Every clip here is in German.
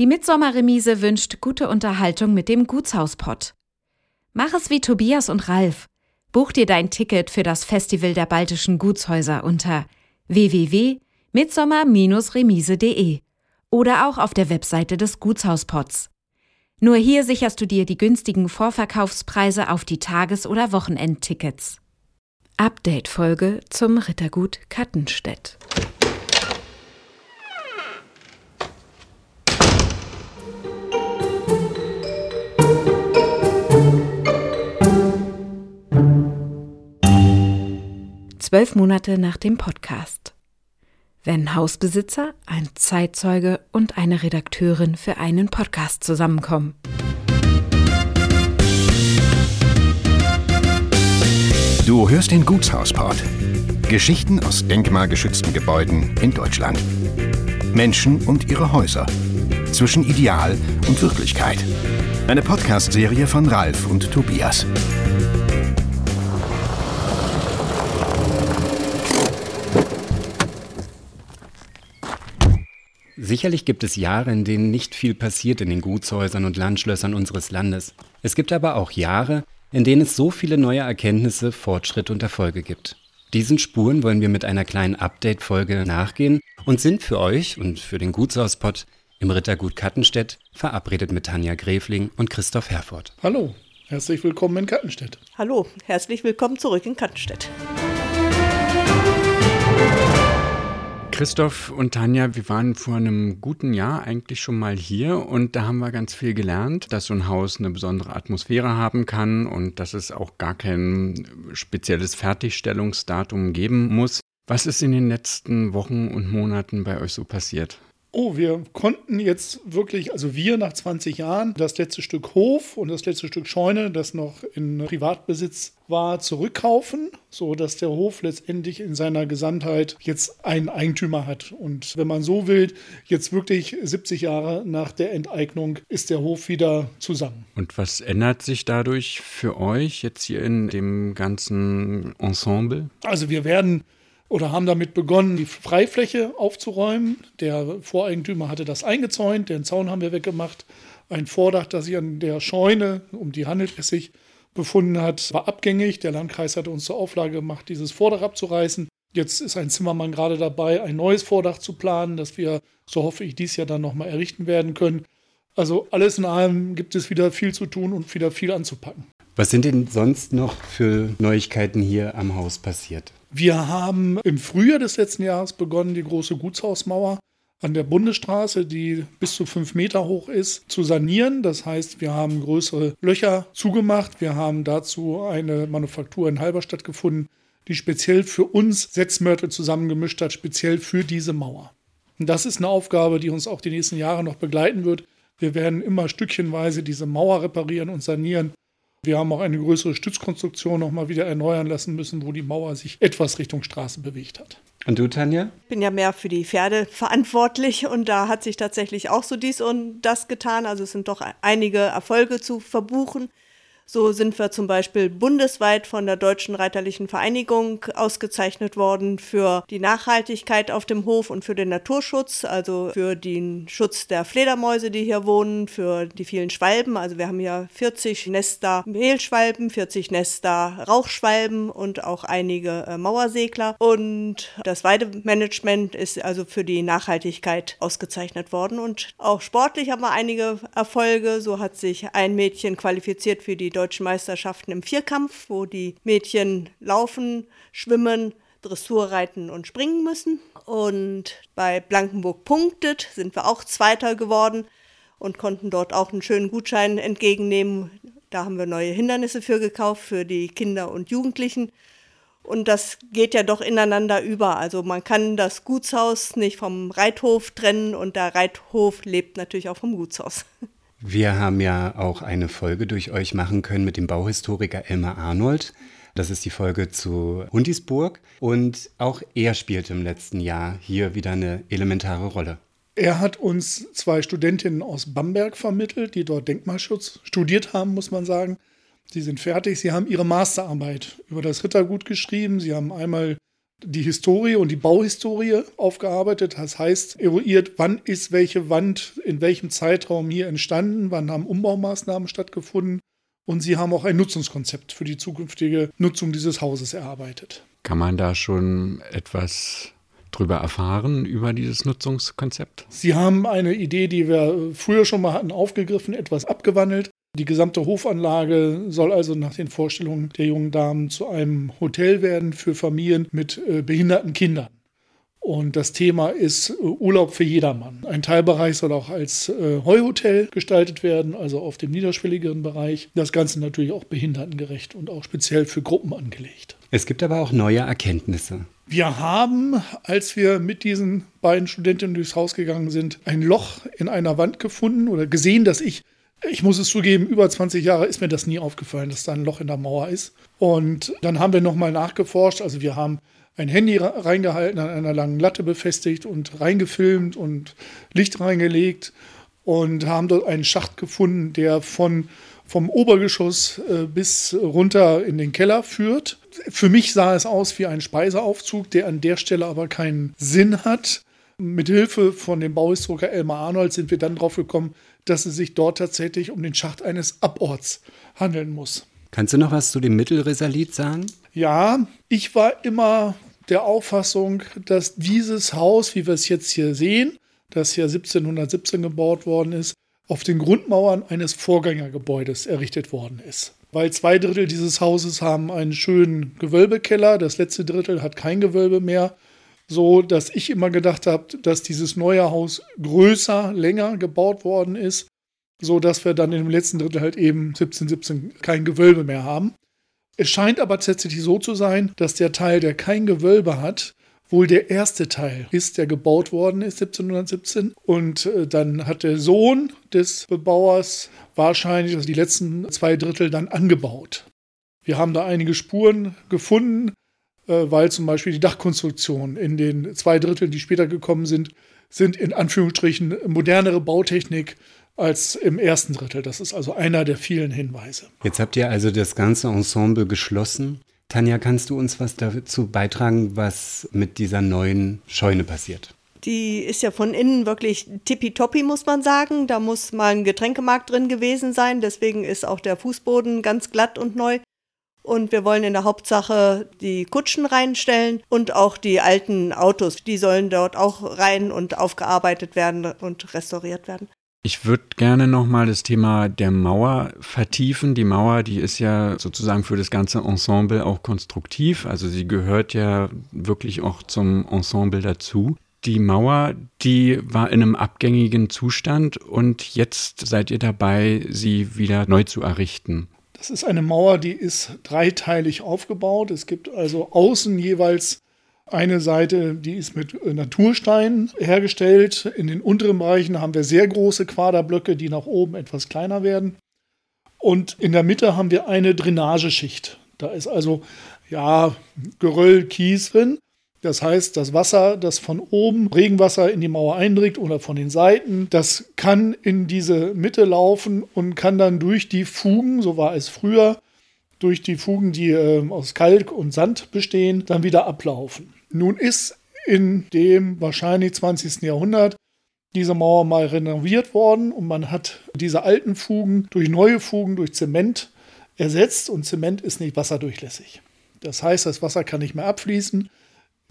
Die Mitsommerremise wünscht gute Unterhaltung mit dem Gutshauspott. Mach es wie Tobias und Ralf. Buch dir dein Ticket für das Festival der baltischen Gutshäuser unter www.mitsommer-remise.de oder auch auf der Webseite des Gutshauspots. Nur hier sicherst du dir die günstigen Vorverkaufspreise auf die Tages- oder Wochenendtickets. Update-Folge zum Rittergut Kattenstedt. Zwölf Monate nach dem Podcast. Wenn Hausbesitzer, ein Zeitzeuge und eine Redakteurin für einen Podcast zusammenkommen. Du hörst den Gutshausport. Geschichten aus denkmalgeschützten Gebäuden in Deutschland. Menschen und ihre Häuser. Zwischen Ideal und Wirklichkeit. Eine Podcast-Serie von Ralf und Tobias. Sicherlich gibt es Jahre, in denen nicht viel passiert in den Gutshäusern und Landschlössern unseres Landes. Es gibt aber auch Jahre, in denen es so viele neue Erkenntnisse, Fortschritte und Erfolge gibt. Diesen Spuren wollen wir mit einer kleinen Update-Folge nachgehen und sind für euch und für den Gutshauspott im Rittergut Kattenstedt verabredet mit Tanja Gräfling und Christoph Herford. Hallo, herzlich willkommen in Kattenstedt. Hallo, herzlich willkommen zurück in Kattenstedt. Christoph und Tanja, wir waren vor einem guten Jahr eigentlich schon mal hier und da haben wir ganz viel gelernt, dass so ein Haus eine besondere Atmosphäre haben kann und dass es auch gar kein spezielles Fertigstellungsdatum geben muss. Was ist in den letzten Wochen und Monaten bei euch so passiert? Oh, wir konnten jetzt wirklich, also wir nach 20 Jahren, das letzte Stück Hof und das letzte Stück Scheune, das noch in Privatbesitz war, zurückkaufen, so dass der Hof letztendlich in seiner Gesamtheit jetzt einen Eigentümer hat. Und wenn man so will, jetzt wirklich 70 Jahre nach der Enteignung ist der Hof wieder zusammen. Und was ändert sich dadurch für euch jetzt hier in dem ganzen Ensemble? Also wir werden oder haben damit begonnen, die Freifläche aufzuräumen. Der Voreigentümer hatte das eingezäunt, den Zaun haben wir weggemacht. Ein Vordach, das sich an der Scheune, um die handelt es sich, befunden hat, war abgängig. Der Landkreis hatte uns zur Auflage gemacht, dieses Vordach abzureißen. Jetzt ist ein Zimmermann gerade dabei, ein neues Vordach zu planen, das wir, so hoffe ich, dies Jahr dann nochmal errichten werden können. Also alles in allem gibt es wieder viel zu tun und wieder viel anzupacken. Was sind denn sonst noch für Neuigkeiten hier am Haus passiert? Wir haben im Frühjahr des letzten Jahres begonnen, die große Gutshausmauer an der Bundesstraße, die bis zu fünf Meter hoch ist, zu sanieren. Das heißt, wir haben größere Löcher zugemacht. Wir haben dazu eine Manufaktur in Halberstadt gefunden, die speziell für uns Setzmörtel zusammengemischt hat, speziell für diese Mauer. Und das ist eine Aufgabe, die uns auch die nächsten Jahre noch begleiten wird. Wir werden immer stückchenweise diese Mauer reparieren und sanieren wir haben auch eine größere Stützkonstruktion nochmal wieder erneuern lassen müssen, wo die Mauer sich etwas Richtung Straße bewegt hat. Und du, Tanja? Ich bin ja mehr für die Pferde verantwortlich und da hat sich tatsächlich auch so dies und das getan. Also es sind doch einige Erfolge zu verbuchen. So sind wir zum Beispiel bundesweit von der Deutschen Reiterlichen Vereinigung ausgezeichnet worden für die Nachhaltigkeit auf dem Hof und für den Naturschutz, also für den Schutz der Fledermäuse, die hier wohnen, für die vielen Schwalben. Also wir haben hier 40 Nester Mehlschwalben, 40 Nester Rauchschwalben und auch einige äh, Mauersegler. Und das Weidemanagement ist also für die Nachhaltigkeit ausgezeichnet worden. Und auch sportlich haben wir einige Erfolge. So hat sich ein Mädchen qualifiziert für die deutschen Meisterschaften im Vierkampf, wo die Mädchen laufen, schwimmen, Dressur reiten und springen müssen. Und bei Blankenburg punktet sind wir auch Zweiter geworden und konnten dort auch einen schönen Gutschein entgegennehmen. Da haben wir neue Hindernisse für gekauft, für die Kinder und Jugendlichen. Und das geht ja doch ineinander über. Also man kann das Gutshaus nicht vom Reithof trennen und der Reithof lebt natürlich auch vom Gutshaus. Wir haben ja auch eine Folge durch euch machen können mit dem Bauhistoriker Elmar Arnold. Das ist die Folge zu Hundisburg. Und auch er spielte im letzten Jahr hier wieder eine elementare Rolle. Er hat uns zwei Studentinnen aus Bamberg vermittelt, die dort Denkmalschutz studiert haben, muss man sagen. Sie sind fertig. Sie haben ihre Masterarbeit über das Rittergut geschrieben. Sie haben einmal die Historie und die Bauhistorie aufgearbeitet. Das heißt, eruiert, wann ist welche Wand in welchem Zeitraum hier entstanden, wann haben Umbaumaßnahmen stattgefunden. Und sie haben auch ein Nutzungskonzept für die zukünftige Nutzung dieses Hauses erarbeitet. Kann man da schon etwas drüber erfahren, über dieses Nutzungskonzept? Sie haben eine Idee, die wir früher schon mal hatten, aufgegriffen, etwas abgewandelt. Die gesamte Hofanlage soll also nach den Vorstellungen der jungen Damen zu einem Hotel werden für Familien mit äh, behinderten Kindern. Und das Thema ist äh, Urlaub für jedermann. Ein Teilbereich soll auch als äh, Heuhotel gestaltet werden, also auf dem niederschwelligeren Bereich. Das Ganze natürlich auch behindertengerecht und auch speziell für Gruppen angelegt. Es gibt aber auch neue Erkenntnisse. Wir haben, als wir mit diesen beiden Studentinnen durchs Haus gegangen sind, ein Loch in einer Wand gefunden oder gesehen, dass ich ich muss es zugeben, über 20 Jahre ist mir das nie aufgefallen, dass da ein Loch in der Mauer ist. Und dann haben wir nochmal nachgeforscht. Also wir haben ein Handy reingehalten, an einer langen Latte befestigt und reingefilmt und Licht reingelegt und haben dort einen Schacht gefunden, der von, vom Obergeschoss äh, bis runter in den Keller führt. Für mich sah es aus wie ein Speiseaufzug, der an der Stelle aber keinen Sinn hat. Mit Hilfe von dem Bauhistoriker Elmar Arnold sind wir dann drauf gekommen, dass es sich dort tatsächlich um den Schacht eines Aborts handeln muss. Kannst du noch was zu dem Mittelrisalit sagen? Ja, ich war immer der Auffassung, dass dieses Haus, wie wir es jetzt hier sehen, das hier 1717 gebaut worden ist, auf den Grundmauern eines Vorgängergebäudes errichtet worden ist. Weil zwei Drittel dieses Hauses haben einen schönen Gewölbekeller, das letzte Drittel hat kein Gewölbe mehr so dass ich immer gedacht habe, dass dieses neue Haus größer, länger gebaut worden ist, so dass wir dann im letzten Drittel halt eben 1717 kein Gewölbe mehr haben. Es scheint aber tatsächlich so zu sein, dass der Teil, der kein Gewölbe hat, wohl der erste Teil ist, der gebaut worden ist 1717. Und äh, dann hat der Sohn des Bebauers wahrscheinlich also die letzten zwei Drittel dann angebaut. Wir haben da einige Spuren gefunden, weil zum Beispiel die Dachkonstruktion in den zwei Dritteln, die später gekommen sind, sind in Anführungsstrichen modernere Bautechnik als im ersten Drittel. Das ist also einer der vielen Hinweise. Jetzt habt ihr also das ganze Ensemble geschlossen. Tanja, kannst du uns was dazu beitragen, was mit dieser neuen Scheune passiert? Die ist ja von innen wirklich tippitoppi, muss man sagen. Da muss mal ein Getränkemarkt drin gewesen sein. Deswegen ist auch der Fußboden ganz glatt und neu. Und wir wollen in der Hauptsache die Kutschen reinstellen und auch die alten Autos. Die sollen dort auch rein und aufgearbeitet werden und restauriert werden. Ich würde gerne nochmal das Thema der Mauer vertiefen. Die Mauer, die ist ja sozusagen für das ganze Ensemble auch konstruktiv. Also sie gehört ja wirklich auch zum Ensemble dazu. Die Mauer, die war in einem abgängigen Zustand und jetzt seid ihr dabei, sie wieder neu zu errichten. Das ist eine Mauer, die ist dreiteilig aufgebaut. Es gibt also außen jeweils eine Seite, die ist mit äh, Naturstein hergestellt. In den unteren Bereichen haben wir sehr große Quaderblöcke, die nach oben etwas kleiner werden. Und in der Mitte haben wir eine Drainageschicht. Da ist also ja Geröll, Kies drin. Das heißt, das Wasser, das von oben Regenwasser in die Mauer eindringt oder von den Seiten, das kann in diese Mitte laufen und kann dann durch die Fugen, so war es früher, durch die Fugen, die äh, aus Kalk und Sand bestehen, dann wieder ablaufen. Nun ist in dem wahrscheinlich 20. Jahrhundert diese Mauer mal renoviert worden und man hat diese alten Fugen durch neue Fugen, durch Zement ersetzt und Zement ist nicht wasserdurchlässig. Das heißt, das Wasser kann nicht mehr abfließen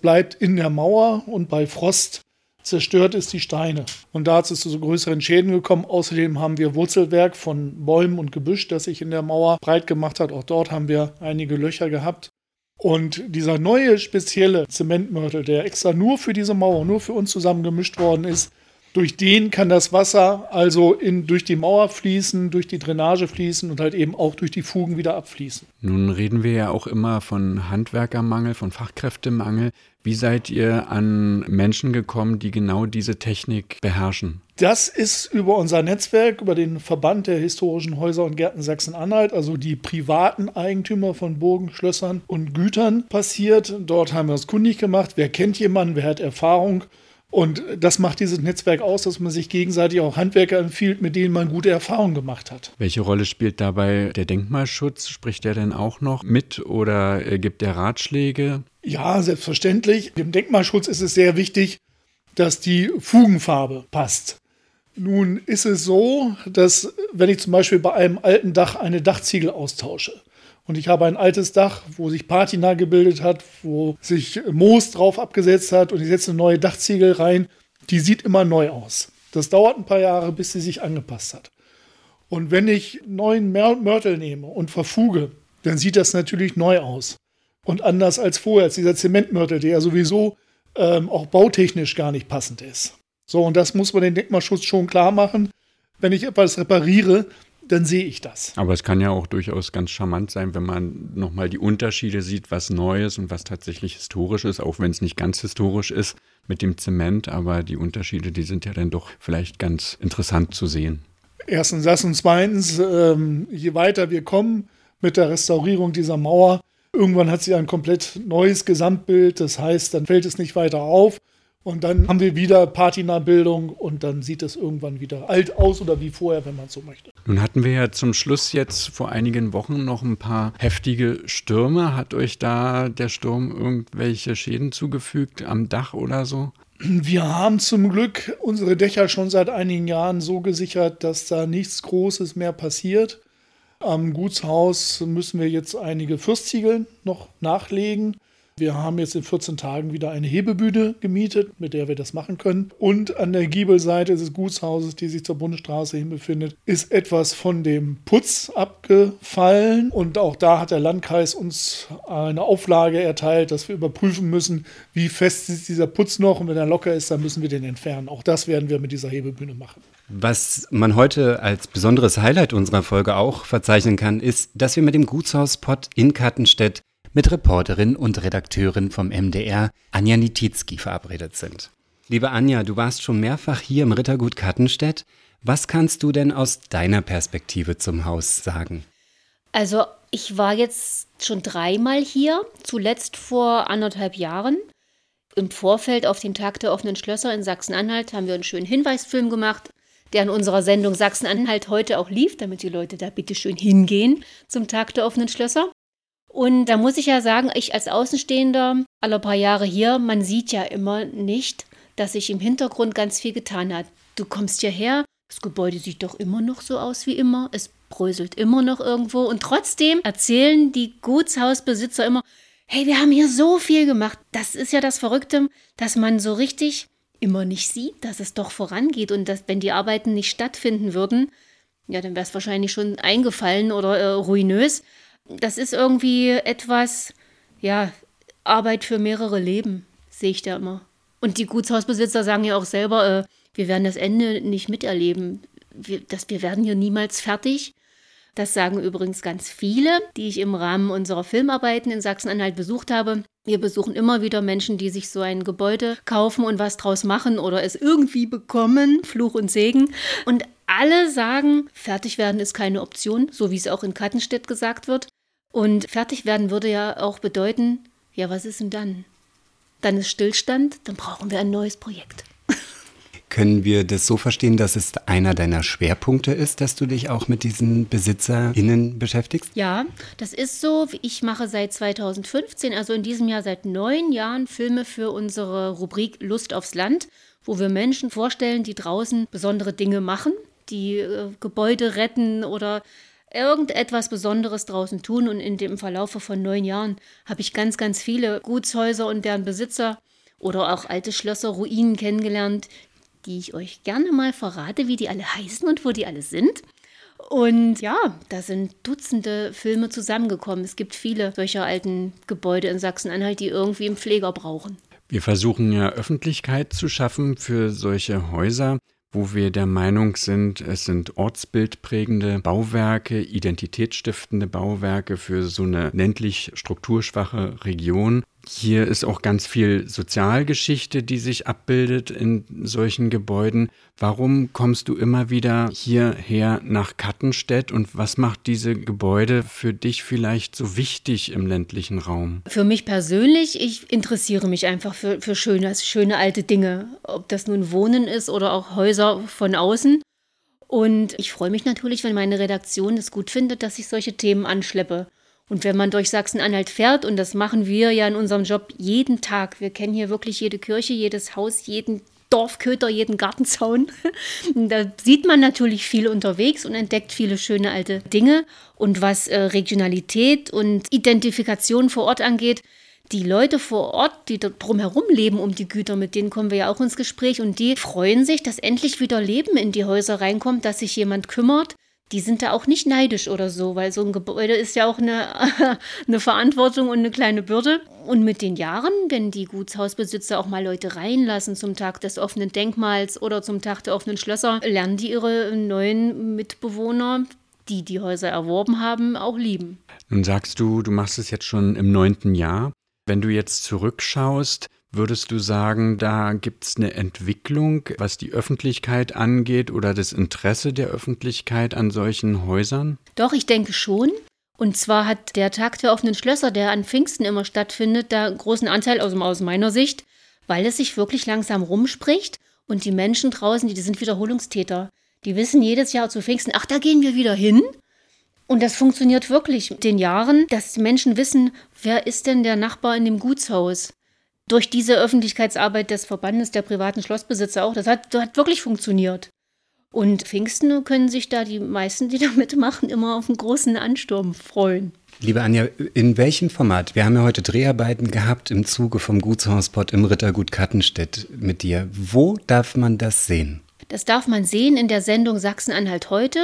bleibt in der Mauer und bei Frost zerstört es die Steine. Und da ist es zu größeren Schäden gekommen. Außerdem haben wir Wurzelwerk von Bäumen und Gebüsch, das sich in der Mauer breit gemacht hat. Auch dort haben wir einige Löcher gehabt. Und dieser neue spezielle Zementmörtel, der extra nur für diese Mauer, nur für uns zusammengemischt worden ist, durch den kann das Wasser also in, durch die Mauer fließen, durch die Drainage fließen und halt eben auch durch die Fugen wieder abfließen. Nun reden wir ja auch immer von Handwerkermangel, von Fachkräftemangel. Wie seid ihr an Menschen gekommen, die genau diese Technik beherrschen? Das ist über unser Netzwerk, über den Verband der historischen Häuser und Gärten Sachsen-Anhalt, also die privaten Eigentümer von Burgen, Schlössern und Gütern passiert. Dort haben wir uns kundig gemacht. Wer kennt jemanden, wer hat Erfahrung? Und das macht dieses Netzwerk aus, dass man sich gegenseitig auch Handwerker empfiehlt, mit denen man gute Erfahrungen gemacht hat. Welche Rolle spielt dabei der Denkmalschutz? Spricht der denn auch noch mit oder äh, gibt er Ratschläge? Ja, selbstverständlich. Im Denkmalschutz ist es sehr wichtig, dass die Fugenfarbe passt. Nun ist es so, dass wenn ich zum Beispiel bei einem alten Dach eine Dachziegel austausche und ich habe ein altes Dach, wo sich Patina gebildet hat, wo sich Moos drauf abgesetzt hat und ich setze neue Dachziegel rein, die sieht immer neu aus. Das dauert ein paar Jahre, bis sie sich angepasst hat. Und wenn ich neuen Mörtel nehme und verfuge, dann sieht das natürlich neu aus. Und anders als vorher, als dieser Zementmörtel, der ja sowieso ähm, auch bautechnisch gar nicht passend ist. So, und das muss man den Denkmalschutz schon klar machen. Wenn ich etwas repariere, dann sehe ich das. Aber es kann ja auch durchaus ganz charmant sein, wenn man nochmal die Unterschiede sieht, was Neues und was tatsächlich historisch ist, auch wenn es nicht ganz historisch ist mit dem Zement. Aber die Unterschiede, die sind ja dann doch vielleicht ganz interessant zu sehen. Erstens das und zweitens, ähm, je weiter wir kommen mit der Restaurierung dieser Mauer, irgendwann hat sie ein komplett neues Gesamtbild. Das heißt, dann fällt es nicht weiter auf. Und dann haben wir wieder Patina-Bildung und dann sieht es irgendwann wieder alt aus oder wie vorher, wenn man so möchte. Nun hatten wir ja zum Schluss jetzt vor einigen Wochen noch ein paar heftige Stürme. Hat euch da der Sturm irgendwelche Schäden zugefügt am Dach oder so? Wir haben zum Glück unsere Dächer schon seit einigen Jahren so gesichert, dass da nichts Großes mehr passiert. Am Gutshaus müssen wir jetzt einige Fürstziegeln noch nachlegen. Wir haben jetzt in 14 Tagen wieder eine Hebebühne gemietet, mit der wir das machen können. Und an der Giebelseite des Gutshauses, die sich zur Bundesstraße hin befindet, ist etwas von dem Putz abgefallen. Und auch da hat der Landkreis uns eine Auflage erteilt, dass wir überprüfen müssen, wie fest ist dieser Putz noch. Und wenn er locker ist, dann müssen wir den entfernen. Auch das werden wir mit dieser Hebebühne machen. Was man heute als besonderes Highlight unserer Folge auch verzeichnen kann, ist, dass wir mit dem Gutshauspott in Kattenstedt mit Reporterin und Redakteurin vom MDR Anja Nititzki verabredet sind. Liebe Anja, du warst schon mehrfach hier im Rittergut Kattenstedt. Was kannst du denn aus deiner Perspektive zum Haus sagen? Also ich war jetzt schon dreimal hier, zuletzt vor anderthalb Jahren. Im Vorfeld auf den Tag der offenen Schlösser in Sachsen-Anhalt haben wir einen schönen Hinweisfilm gemacht, der in unserer Sendung Sachsen-Anhalt heute auch lief, damit die Leute da bitte schön hingehen zum Tag der offenen Schlösser. Und da muss ich ja sagen, ich als Außenstehender, alle paar Jahre hier, man sieht ja immer nicht, dass sich im Hintergrund ganz viel getan hat. Du kommst hierher, das Gebäude sieht doch immer noch so aus wie immer, es bröselt immer noch irgendwo und trotzdem erzählen die Gutshausbesitzer immer, hey, wir haben hier so viel gemacht. Das ist ja das Verrückte, dass man so richtig immer nicht sieht, dass es doch vorangeht und dass, wenn die Arbeiten nicht stattfinden würden, ja, dann wäre es wahrscheinlich schon eingefallen oder äh, ruinös das ist irgendwie etwas, ja, Arbeit für mehrere Leben, sehe ich da immer. Und die Gutshausbesitzer sagen ja auch selber, äh, wir werden das Ende nicht miterleben. Wir, das, wir werden hier niemals fertig. Das sagen übrigens ganz viele, die ich im Rahmen unserer Filmarbeiten in Sachsen-Anhalt besucht habe. Wir besuchen immer wieder Menschen, die sich so ein Gebäude kaufen und was draus machen oder es irgendwie bekommen. Fluch und Segen. Und alle sagen, fertig werden ist keine Option, so wie es auch in Kattenstedt gesagt wird. Und fertig werden würde ja auch bedeuten, ja, was ist denn dann? Dann ist Stillstand, dann brauchen wir ein neues Projekt. Können wir das so verstehen, dass es einer deiner Schwerpunkte ist, dass du dich auch mit diesen BesitzerInnen beschäftigst? Ja, das ist so. Ich mache seit 2015, also in diesem Jahr seit neun Jahren, Filme für unsere Rubrik Lust aufs Land, wo wir Menschen vorstellen, die draußen besondere Dinge machen, die äh, Gebäude retten oder irgendetwas Besonderes draußen tun. Und in dem Verlaufe von neun Jahren habe ich ganz, ganz viele Gutshäuser und deren Besitzer oder auch alte Schlösser, Ruinen kennengelernt, die ich euch gerne mal verrate, wie die alle heißen und wo die alle sind. Und ja, da sind Dutzende Filme zusammengekommen. Es gibt viele solcher alten Gebäude in Sachsen-Anhalt, die irgendwie einen Pfleger brauchen. Wir versuchen ja Öffentlichkeit zu schaffen für solche Häuser wo wir der Meinung sind, es sind ortsbildprägende Bauwerke, identitätsstiftende Bauwerke für so eine ländlich strukturschwache Region. Hier ist auch ganz viel Sozialgeschichte, die sich abbildet in solchen Gebäuden. Warum kommst du immer wieder hierher nach Kattenstedt und was macht diese Gebäude für dich vielleicht so wichtig im ländlichen Raum? Für mich persönlich, ich interessiere mich einfach für, für schöne, schöne alte Dinge, ob das nun Wohnen ist oder auch Häuser von außen. Und ich freue mich natürlich, wenn meine Redaktion es gut findet, dass ich solche Themen anschleppe. Und wenn man durch Sachsen-Anhalt fährt, und das machen wir ja in unserem Job jeden Tag, wir kennen hier wirklich jede Kirche, jedes Haus, jeden Dorfköter, jeden Gartenzaun. da sieht man natürlich viel unterwegs und entdeckt viele schöne alte Dinge. Und was äh, Regionalität und Identifikation vor Ort angeht, die Leute vor Ort, die drumherum leben um die Güter, mit denen kommen wir ja auch ins Gespräch und die freuen sich, dass endlich wieder Leben in die Häuser reinkommt, dass sich jemand kümmert. Die sind da auch nicht neidisch oder so, weil so ein Gebäude ist ja auch eine, eine Verantwortung und eine kleine Bürde. Und mit den Jahren, wenn die Gutshausbesitzer auch mal Leute reinlassen zum Tag des offenen Denkmals oder zum Tag der offenen Schlösser, lernen die ihre neuen Mitbewohner, die die Häuser erworben haben, auch lieben. Nun sagst du, du machst es jetzt schon im neunten Jahr. Wenn du jetzt zurückschaust, würdest du sagen, da gibt es eine Entwicklung, was die Öffentlichkeit angeht oder das Interesse der Öffentlichkeit an solchen Häusern? Doch, ich denke schon. Und zwar hat der Tag der offenen Schlösser, der an Pfingsten immer stattfindet, da großen Anteil aus, aus meiner Sicht, weil es sich wirklich langsam rumspricht und die Menschen draußen, die, die sind Wiederholungstäter. Die wissen jedes Jahr zu Pfingsten, ach, da gehen wir wieder hin. Und das funktioniert wirklich mit den Jahren, dass die Menschen wissen, wer ist denn der Nachbar in dem Gutshaus? Durch diese Öffentlichkeitsarbeit des Verbandes der privaten Schlossbesitzer auch, das hat, das hat wirklich funktioniert. Und Pfingsten können sich da die meisten, die da mitmachen, immer auf einen großen Ansturm freuen. Liebe Anja, in welchem Format? Wir haben ja heute Dreharbeiten gehabt im Zuge vom Gutshauspot im Rittergut Kattenstedt mit dir. Wo darf man das sehen? Das darf man sehen in der Sendung Sachsen-Anhalt heute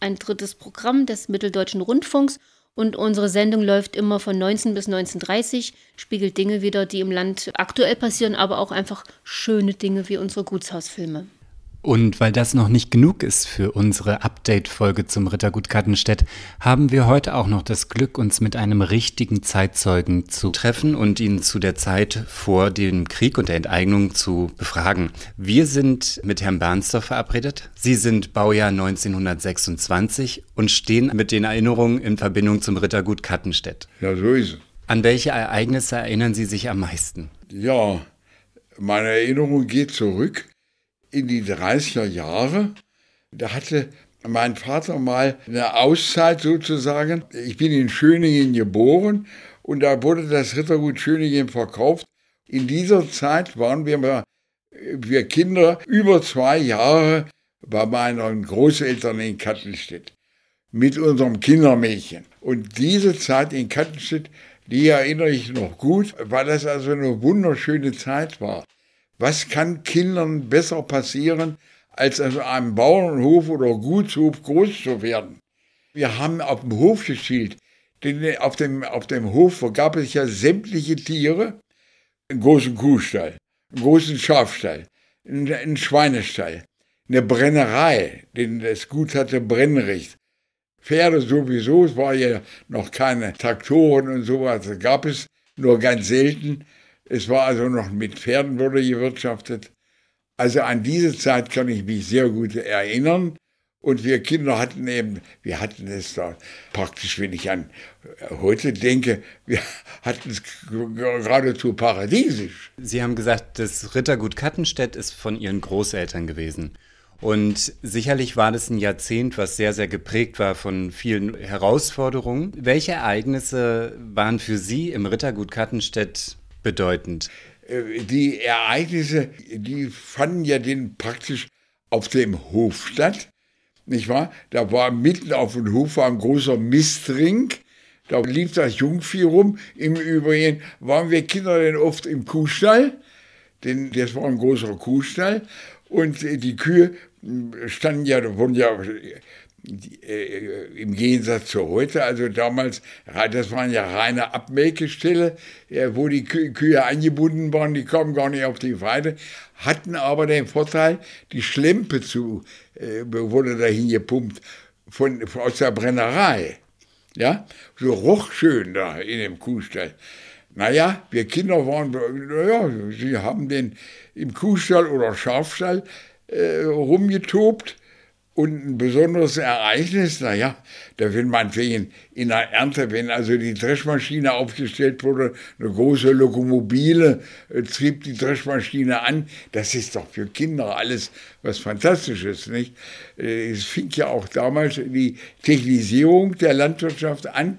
ein drittes Programm des Mitteldeutschen Rundfunks und unsere Sendung läuft immer von 19 bis 19.30 spiegelt Dinge wieder, die im Land aktuell passieren, aber auch einfach schöne Dinge wie unsere Gutshausfilme. Und weil das noch nicht genug ist für unsere Update-Folge zum Rittergut Kattenstedt, haben wir heute auch noch das Glück, uns mit einem richtigen Zeitzeugen zu treffen und ihn zu der Zeit vor dem Krieg und der Enteignung zu befragen. Wir sind mit Herrn Bernsdorf verabredet. Sie sind Baujahr 1926 und stehen mit den Erinnerungen in Verbindung zum Rittergut Kattenstedt. Ja, so ist es. An welche Ereignisse erinnern Sie sich am meisten? Ja, meine Erinnerung geht zurück in die 30er Jahre. Da hatte mein Vater mal eine Auszeit sozusagen. Ich bin in Schöningen geboren und da wurde das Rittergut Schöningen verkauft. In dieser Zeit waren wir, wir Kinder über zwei Jahre bei meinen Großeltern in Kattenstedt mit unserem Kindermädchen. Und diese Zeit in Kattenstedt, die erinnere ich noch gut, weil das also eine wunderschöne Zeit war. Was kann Kindern besser passieren, als auf einem Bauernhof oder Gutshof groß zu werden? Wir haben auf dem Hof gespielt, denn auf dem, auf dem Hof gab es ja sämtliche Tiere, einen großen Kuhstall, einen großen Schafstall, einen, Schweinestall, eine Brennerei, denn das Gut hatte Brennrecht. Pferde sowieso, es war ja noch keine Traktoren und sowas, gab es nur ganz selten. Es war also noch mit Pferden wurde gewirtschaftet. Also an diese Zeit kann ich mich sehr gut erinnern. Und wir Kinder hatten eben, wir hatten es da praktisch, wenn ich an heute denke, wir hatten es geradezu paradiesisch. Sie haben gesagt, das Rittergut Kattenstedt ist von Ihren Großeltern gewesen. Und sicherlich war das ein Jahrzehnt, was sehr, sehr geprägt war von vielen Herausforderungen. Welche Ereignisse waren für Sie im Rittergut Kattenstedt bedeutend? Äh, die Ereignisse, die fanden ja den praktisch auf dem Hof statt, nicht wahr? Da war mitten auf dem Hof war ein großer Mistrink, da lief das Jungvieh rum. Im Übrigen waren wir Kinder denn oft im Kuhstall, denn das war ein großer Kuhstall und die Kühe standen ja, wurden ja äh, im Gegensatz zu heute, also damals, das waren ja reine Abmelkestelle, wo die Kühe angebunden waren, die kamen gar nicht auf die Weide, hatten aber den Vorteil, die Schlempe zu, äh, wurde dahin gepumpt von, aus der Brennerei. Ja, so roch schön da in dem Kuhstall. Naja, wir Kinder waren, naja, sie haben den im Kuhstall oder Schafstall äh, rumgetobt und ein besonderes Ereignis, naja, da will man wegen in der Ernte, wenn also die Dreschmaschine aufgestellt wurde, eine große Lokomobile äh, trieb die Dreschmaschine an, das ist doch für Kinder alles was Fantastisches, nicht? Äh, es fing ja auch damals die Technisierung der Landwirtschaft an.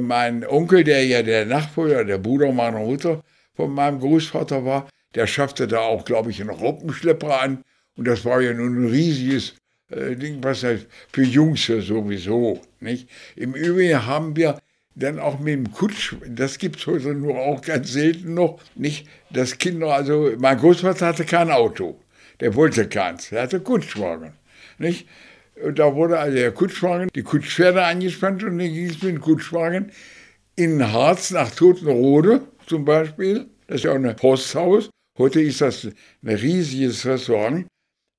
mein Onkel, der ja der Nachbar, der Bruder meiner Mutter von meinem Großvater war, der schaffte da auch, glaube ich, einen Robbenschlepper an. Und das war ja nun ein riesiges äh, Ding, was heißt für Jungs ja sowieso. Nicht? Im Übrigen haben wir dann auch mit dem Kutsch, das gibt es heute nur auch ganz selten noch, nicht, dass Kinder, also mein Großvater hatte kein Auto, der wollte keins, er hatte Kutschwagen, nicht? Und da wurde also der Kutschwagen, die Kutschpferde eingespannt und dann ging es mit dem Kutschwagen in Harz nach Totenrode zum Beispiel. Das ist ja auch ein Posthaus. Heute ist das ein riesiges Restaurant.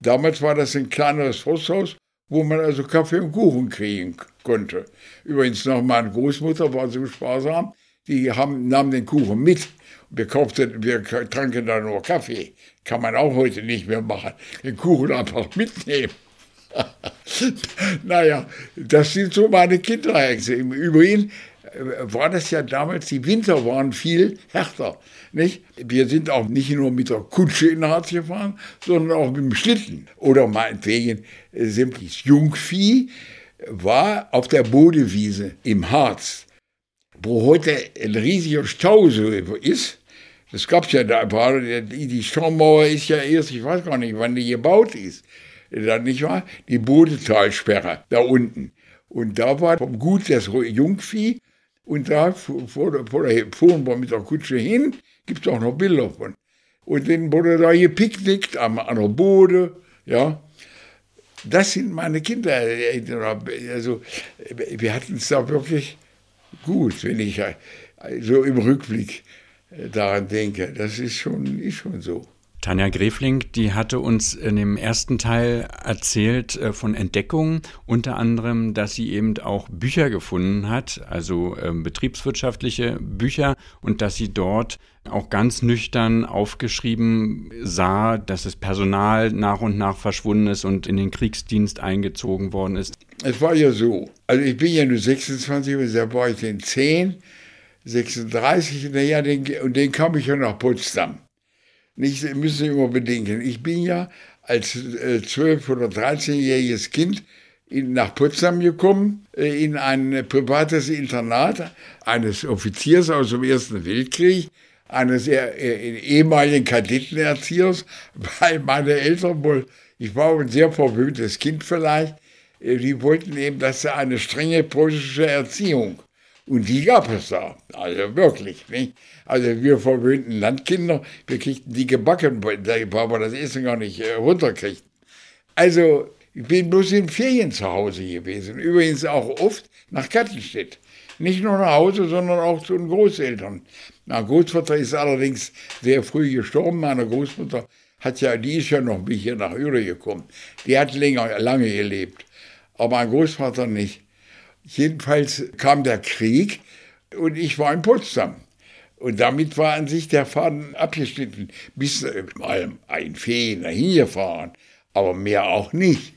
Damals war das ein kleineres Posthaus, wo man also Kaffee und Kuchen kriegen konnte. Übrigens noch meine Großmutter war so sparsam, die haben, nahmen den Kuchen mit. Wir, kauften, wir tranken da nur Kaffee. Kann man auch heute nicht mehr machen. Den Kuchen einfach mitnehmen. naja, das sind so meine Kinderhexe. Im Übrigen äh, war das ja damals, die Winter waren viel härter. Nicht? Wir sind auch nicht nur mit der Kutsche in Harz gefahren, sondern auch mit dem Schlitten. Oder meinetwegen äh, sämtliches Jungvieh war auf der Bodewiese im Harz, wo heute ein riesiger Stausee ist. Das gab es ja da, die Staumauer ist ja erst, ich weiß gar nicht, wann die gebaut ist dann nicht wahr? Die Bodetalsperre da unten. Und da war vom Gut das Jungvieh und da fuhren wir mit der Kutsche hin, gibt auch noch Bilder von. Und dann wurde da gepicknickt am, an der Bode, ja. Das sind meine Kinder. Also, wir hatten es da wirklich gut, wenn ich so im Rückblick daran denke. Das ist schon, ist schon so. Tanja Grefling, die hatte uns in dem ersten Teil erzählt äh, von Entdeckungen, unter anderem, dass sie eben auch Bücher gefunden hat, also äh, betriebswirtschaftliche Bücher und dass sie dort auch ganz nüchtern aufgeschrieben sah, dass das Personal nach und nach verschwunden ist und in den Kriegsdienst eingezogen worden ist. Es war ja so, also ich bin ja nur 26, da war ich in 10, 36, naja, und den kam ich ja nach Potsdam nicht, müssen Sie immer bedenken. Ich bin ja als äh, 12- oder 13-jähriges Kind in, nach Potsdam gekommen, äh, in ein privates Internat eines Offiziers aus dem Ersten Weltkrieg, eines äh, ehemaligen Kadettenerziehers, weil meine Eltern wohl, ich war ein sehr verwöhntes Kind vielleicht, äh, die wollten eben, dass er eine strenge preußische Erziehung und die gab es da. Also wirklich. Nicht? Also wir verwöhnten Landkinder, wir kriegten die gebacken, weil wir das Essen gar nicht äh, runterkriegten. Also ich bin bloß in Ferien zu Hause gewesen. Übrigens auch oft nach Kattenstedt. Nicht nur nach Hause, sondern auch zu den Großeltern. Mein Großvater ist allerdings sehr früh gestorben. Meine Großmutter hat ja, die ist ja noch bis hier nach Üre gekommen. Die hat länger, lange gelebt. Aber mein Großvater nicht. Jedenfalls kam der Krieg und ich war in Potsdam. Und damit war an sich der Faden abgeschnitten, bis mal ein Feen dahin gefahren, aber mehr auch nicht.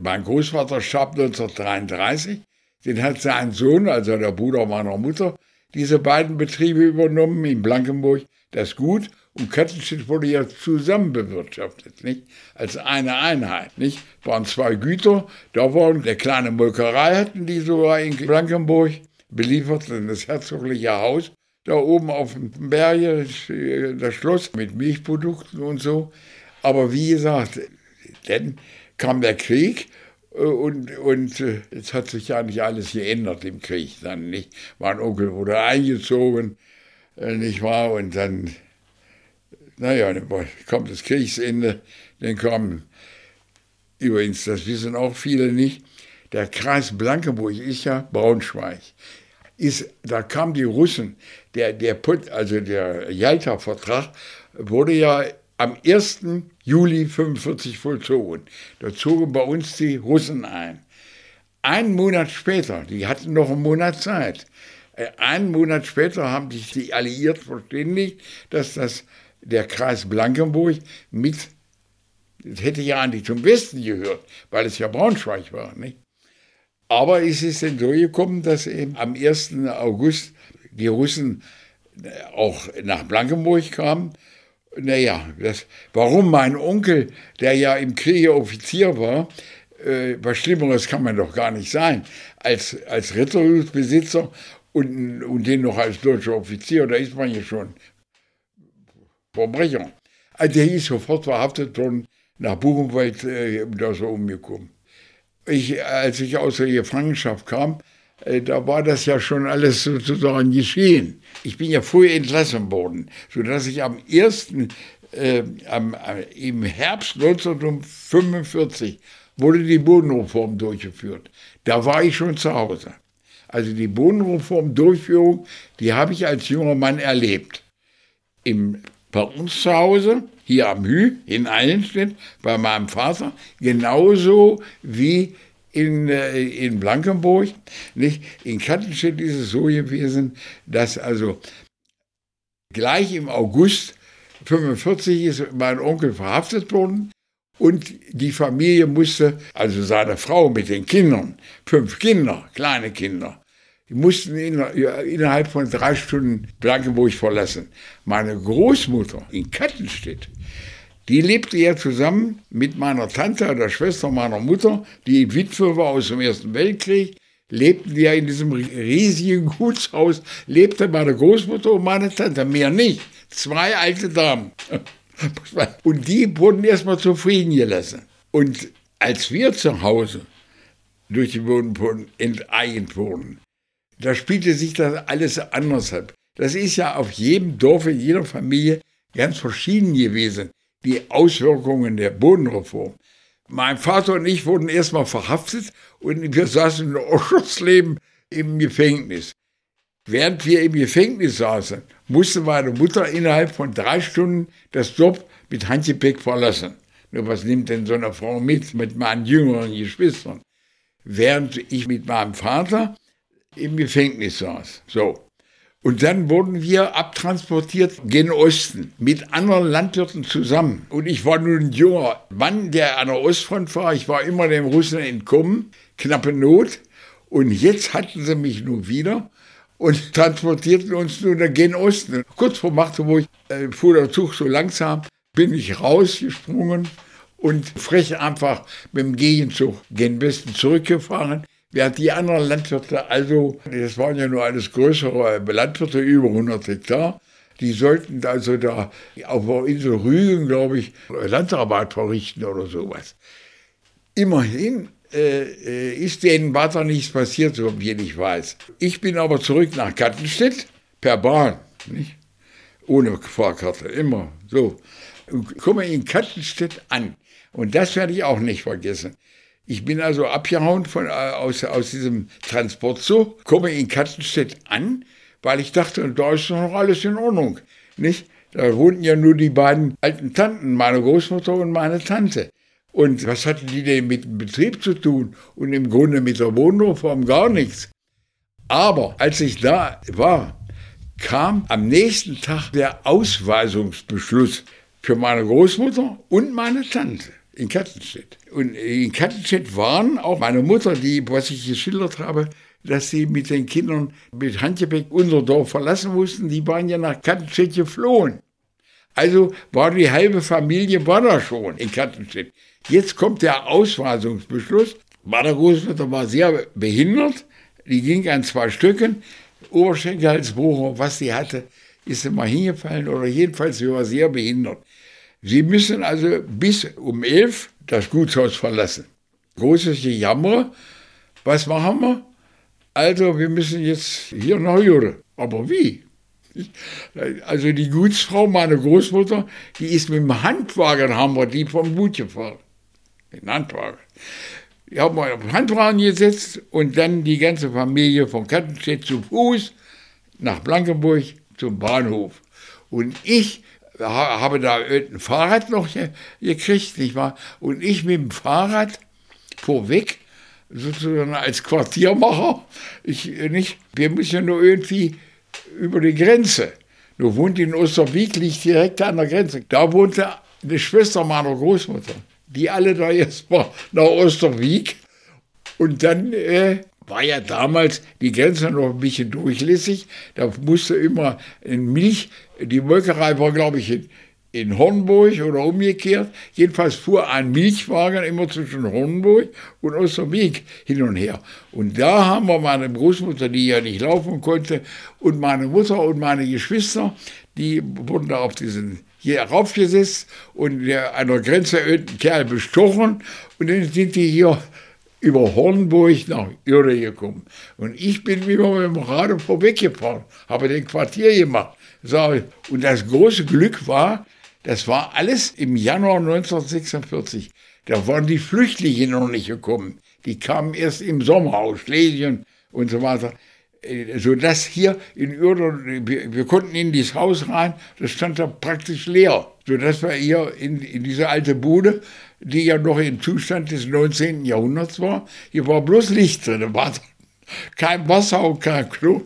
Mein Großvater starb 1933, den hat sein Sohn, also der Bruder meiner Mutter, diese beiden Betriebe übernommen in Blankenburg, das Gut. Und Kettenstedt wurde ja zusammen bewirtschaftet, nicht? Als eine Einheit, nicht? Waren zwei Güter, da waren eine kleine Molkerei hatten die sogar in Blankenburg, beliefert in das herzogliche Haus, da oben auf dem Berge, das Schloss mit Milchprodukten und so. Aber wie gesagt, dann kam der Krieg äh, und, und äh, es hat sich ja nicht alles geändert im Krieg dann, nicht? Mein Onkel wurde eingezogen, äh, nicht wahr? Und dann naja, dann kommt das Kriegsende, dann kam, übrigens, das wissen auch viele nicht, der Kreis Blankenburg ist ja Braunschweig. Ist, da kamen die Russen, der, der, also der Jalta-Vertrag wurde ja am 1. Juli 1945 vollzogen. Da zogen bei uns die Russen ein. Ein Monat später, die hatten noch einen Monat Zeit, äh, einen Monat später haben sich die Alliierten verständigt, dass das der Kreis Blankenburg mit, das hätte ja eigentlich zum Westen gehört, weil es ja Braunschweig war. Nicht? Aber es ist dann so gekommen, dass eben am 1. August die Russen auch nach Blankenburg kamen. Naja, das, warum mein Onkel, der ja im Kriege Offizier war, äh, was Schlimmeres kann man doch gar nicht sein, als, als Ritterhusbesitzer und, und den noch als deutscher Offizier, da ist man ja schon Verbrecher. Also der ist sofort verhaftet worden, nach Buchenwald äh, da so umgekommen. Ich, als ich aus der Gefangenschaft kam, äh, da war das ja schon alles sozusagen geschehen. Ich bin ja früh entlassen worden, sodass ich am 1. Äh, am, äh, im Herbst 1945 wurde die Bodenreform durchgeführt. Da war ich schon zu Hause. Also die Bodenreform-Durchführung, die habe ich als junger Mann erlebt. Im, bei uns zu Hause, hier am Hü, in Eilenstedt, bei meinem Vater, genauso wie in, äh, in Blankenburg. Nicht? In Kattenstedt ist es so gewesen, dass also gleich im August 1945 ist mein Onkel verhaftet worden und die Familie musste, also seine Frau mit den Kindern, fünf Kinder, kleine Kinder, die mussten innerhalb von drei Stunden Blankenburg verlassen. Meine Großmutter in Kattenstedt, die lebte ja zusammen mit meiner Tante der Schwester meiner Mutter, die Witwe war aus dem Ersten Weltkrieg, lebten ja in diesem riesigen Gutshaus, lebte meine Großmutter und meine Tante, mehr nicht. Zwei alte Damen. Und die wurden erstmal zufrieden gelassen. Und als wir zu Hause durch die Wohnungen enteignet wurden, da spielte sich das alles anders ab. Das ist ja auf jedem Dorf, in jeder Familie ganz verschieden gewesen, die Auswirkungen der Bodenreform. Mein Vater und ich wurden erstmal verhaftet und wir saßen in Oschersleben im Gefängnis. Während wir im Gefängnis saßen, musste meine Mutter innerhalb von drei Stunden das Dorf mit Handgepäck verlassen. Nur was nimmt denn so eine Frau mit, mit meinen jüngeren Geschwistern? Während ich mit meinem Vater im Gefängnis saß. So. Und dann wurden wir abtransportiert gen Osten mit anderen Landwirten zusammen. Und ich war nun ein junger Mann, der an der Ostfront war. Ich war immer dem Russen entkommen, knappe Not. Und jetzt hatten sie mich nun wieder und transportierten uns nun gen Osten. Kurz vor Magdeburg äh, fuhr der Zug so langsam, bin ich rausgesprungen und frech einfach mit dem Gegenzug gen Westen zurückgefahren. Während die anderen Landwirte, also, das waren ja nur alles größere Landwirte, über 100 Hektar, die sollten also da auf der Insel Rügen, glaube ich, Landarbeit verrichten oder sowas. Immerhin äh, äh, ist denen weiter nichts passiert, so wie ich weiß. Ich bin aber zurück nach Kattenstedt per Bahn, nicht? ohne Fahrkarte, immer so. Und komme in Kattenstedt an. Und das werde ich auch nicht vergessen. Ich bin also abgehauen von, äh, aus, aus diesem Transportzug, komme in Kattenstedt an, weil ich dachte, da ist noch alles in Ordnung. Nicht? Da wohnten ja nur die beiden alten Tanten, meine Großmutter und meine Tante. Und was hatten die denn mit dem Betrieb zu tun? Und im Grunde mit der Wohnreform gar nichts. Aber als ich da war, kam am nächsten Tag der Ausweisungsbeschluss für meine Großmutter und meine Tante in Kattenstedt. Und in Kattenstedt waren auch meine Mutter, die, was ich geschildert habe, dass sie mit den Kindern mit Handgepäck unser Dorf verlassen mussten, die waren ja nach Kattenstedt geflohen. Also war die halbe Familie war da schon in Kattenstedt. Jetzt kommt der Ausweisungsbeschluss. Meine Großmutter war sehr behindert, die ging an zwei Stücken, Oberschenkelhalsbruch, was sie hatte, ist mal hingefallen oder jedenfalls sie war sehr behindert. Sie müssen also bis um elf das Gutshaus verlassen. Großes Jammer. Was machen wir? Also, wir müssen jetzt hier nach Jure. Aber wie? Also die Gutsfrau, meine Großmutter, die ist mit dem Handwagen, haben wir die vom Gut gefahren. Den Handwagen. Die haben wir auf den Handwagen gesetzt und dann die ganze Familie von Kattenstedt zu Fuß nach Blankenburg zum Bahnhof. Und ich habe da ein Fahrrad noch gekriegt, nicht wahr? Und ich mit dem Fahrrad vorweg, sozusagen als Quartiermacher, ich nicht, wir müssen ja nur irgendwie über die Grenze. Du wohnt in Osterwieck, liegt direkt an der Grenze. Da wohnte eine Schwester meiner Großmutter. Die alle da jetzt mal nach Osterwieck. Und dann äh, war ja damals die Grenze noch ein bisschen durchlässig. Da musste immer in Milch, die Molkerei war, glaube ich, in, in Hornburg oder umgekehrt. Jedenfalls fuhr ein Milchwagen immer zwischen Hornburg und Osterweg hin und her. Und da haben wir meine Großmutter, die ja nicht laufen konnte, und meine Mutter und meine Geschwister, die wurden da auf diesen hier raufgesetzt und der, an der Grenze ein Kerl bestochen und dann sind die hier über Hornburg nach Ürde gekommen. Und ich bin immer mit dem Rad vorweggefahren, habe den Quartier gemacht. Und das große Glück war, das war alles im Januar 1946. Da waren die Flüchtlinge noch nicht gekommen. Die kamen erst im Sommer aus Schlesien und so weiter. Äh, Sodass hier in wir, wir, konnten in dieses Haus rein, das stand da praktisch leer. Sodass wir hier in, in diese alte Bude, die ja noch im Zustand des 19. Jahrhunderts war, hier war bloß Licht drin. War kein Wasser und kein Klo.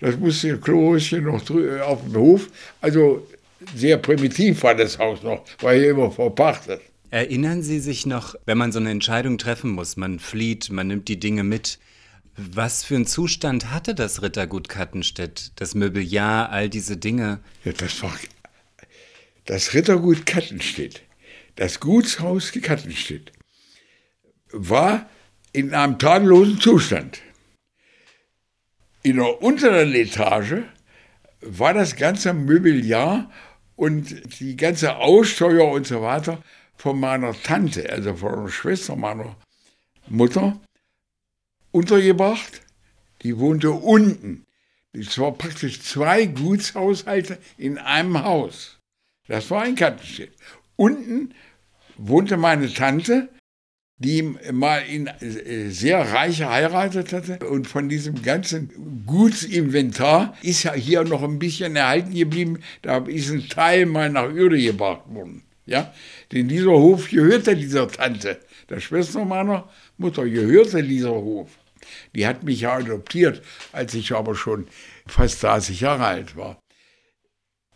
Das musste Klohäuschen noch auf dem Hof. Also sehr primitiv war das Haus noch, war hier immer verpachtet. Erinnern Sie sich noch, wenn man so eine Entscheidung treffen muss, man flieht, man nimmt die Dinge mit, was für einen Zustand hatte das Rittergut Kattenstedt, das Möbeljahr, all diese Dinge? Ja, das war das Rittergut Kattenstedt, das Gutshaus Kattenstedt, war in einem tadellosen Zustand. In der unteren Etage war das ganze Möbeljahr und die ganze Aussteuer und so weiter von meiner Tante, also von der Schwester meiner Mutter, untergebracht. Die wohnte unten. Es war praktisch zwei Gutshaushalte in einem Haus. Das war ein Kattenstedt. Unten wohnte meine Tante, die mal in äh, sehr reich geheiratet hatte. Und von diesem ganzen Gutsinventar ist ja hier noch ein bisschen erhalten geblieben. Da ist ein Teil mal nach Ürde gebracht worden. Ja? Denn dieser Hof gehörte dieser Tante, der Schwester meiner Mutter, gehörte dieser Hof. Die hat mich ja adoptiert, als ich aber schon fast 30 Jahre alt war.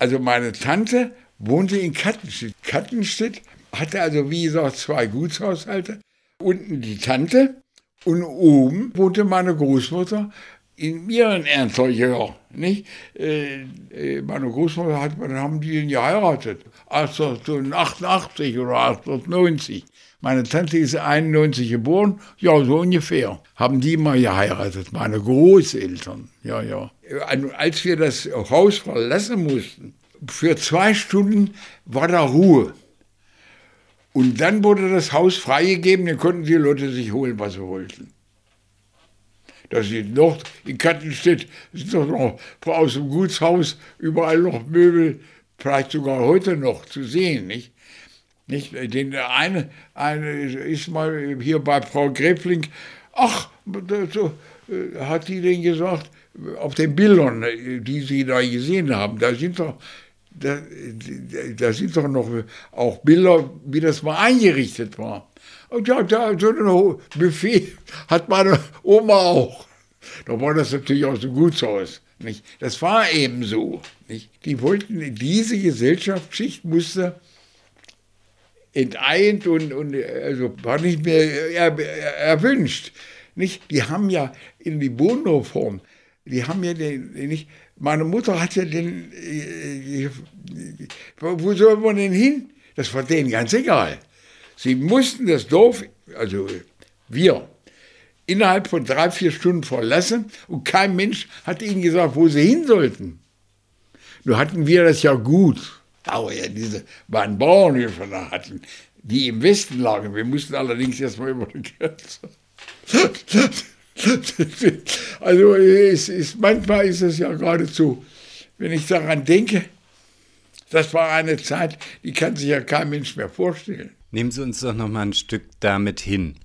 Also meine Tante wohnte in Kattenstedt. Kattenstedt hatte also, wie gesagt, zwei Gutshaushalte unten die Tante und oben wohnte meine Großmutter in ihren Ernstjahr, nicht? Äh, äh, meine Großmutter hat, dann haben die geheiratet, 1888 oder 1890. Meine Tante ist 91 geboren, ja, so ungefähr. Haben die mal geheiratet, meine Großeltern, ja, ja. Als wir das Haus verlassen mussten, für zwei Stunden war da Ruhe. Und dann wurde das Haus freigegeben, dann konnten die Leute sich holen, was sie wollten. Das sind noch in Kattenstedt, sind doch noch aus dem Gutshaus überall noch Möbel, vielleicht sogar heute noch zu sehen, nicht? Nicht? Den eine, eine ist mal hier bei Frau Gräfling, ach, so, äh, hat die denn gesagt, auf den Bildern, die Sie da gesehen haben, da sind doch da, da sind doch noch auch Bilder, wie das mal eingerichtet war. Und ja, da so ein Buffet hat meine Oma auch. Da war das natürlich aus dem Gutshaus. Nicht? Das war eben so. Nicht? Die wollten, diese Gesellschaftsschicht musste enteint und, und also war nicht mehr er, erwünscht. Nicht? Die haben ja in die Bodenreform, die haben ja den, nicht, meine Mutter hat ja den, äh, wo soll man denn hin? Das war denen ganz egal. Sie mussten das Dorf, also wir, innerhalb von drei, vier Stunden verlassen und kein Mensch hat ihnen gesagt, wo sie hin sollten. Nur hatten wir das ja gut. Aber ja, diese beiden Bauernhöfe da hatten, die im Westen lagen. Wir mussten allerdings erstmal über die Grenze. also es ist, manchmal ist es ja geradezu, wenn ich daran denke, das war eine Zeit, die kann sich ja kein Mensch mehr vorstellen. Nehmen Sie uns doch noch mal ein Stück damit hin.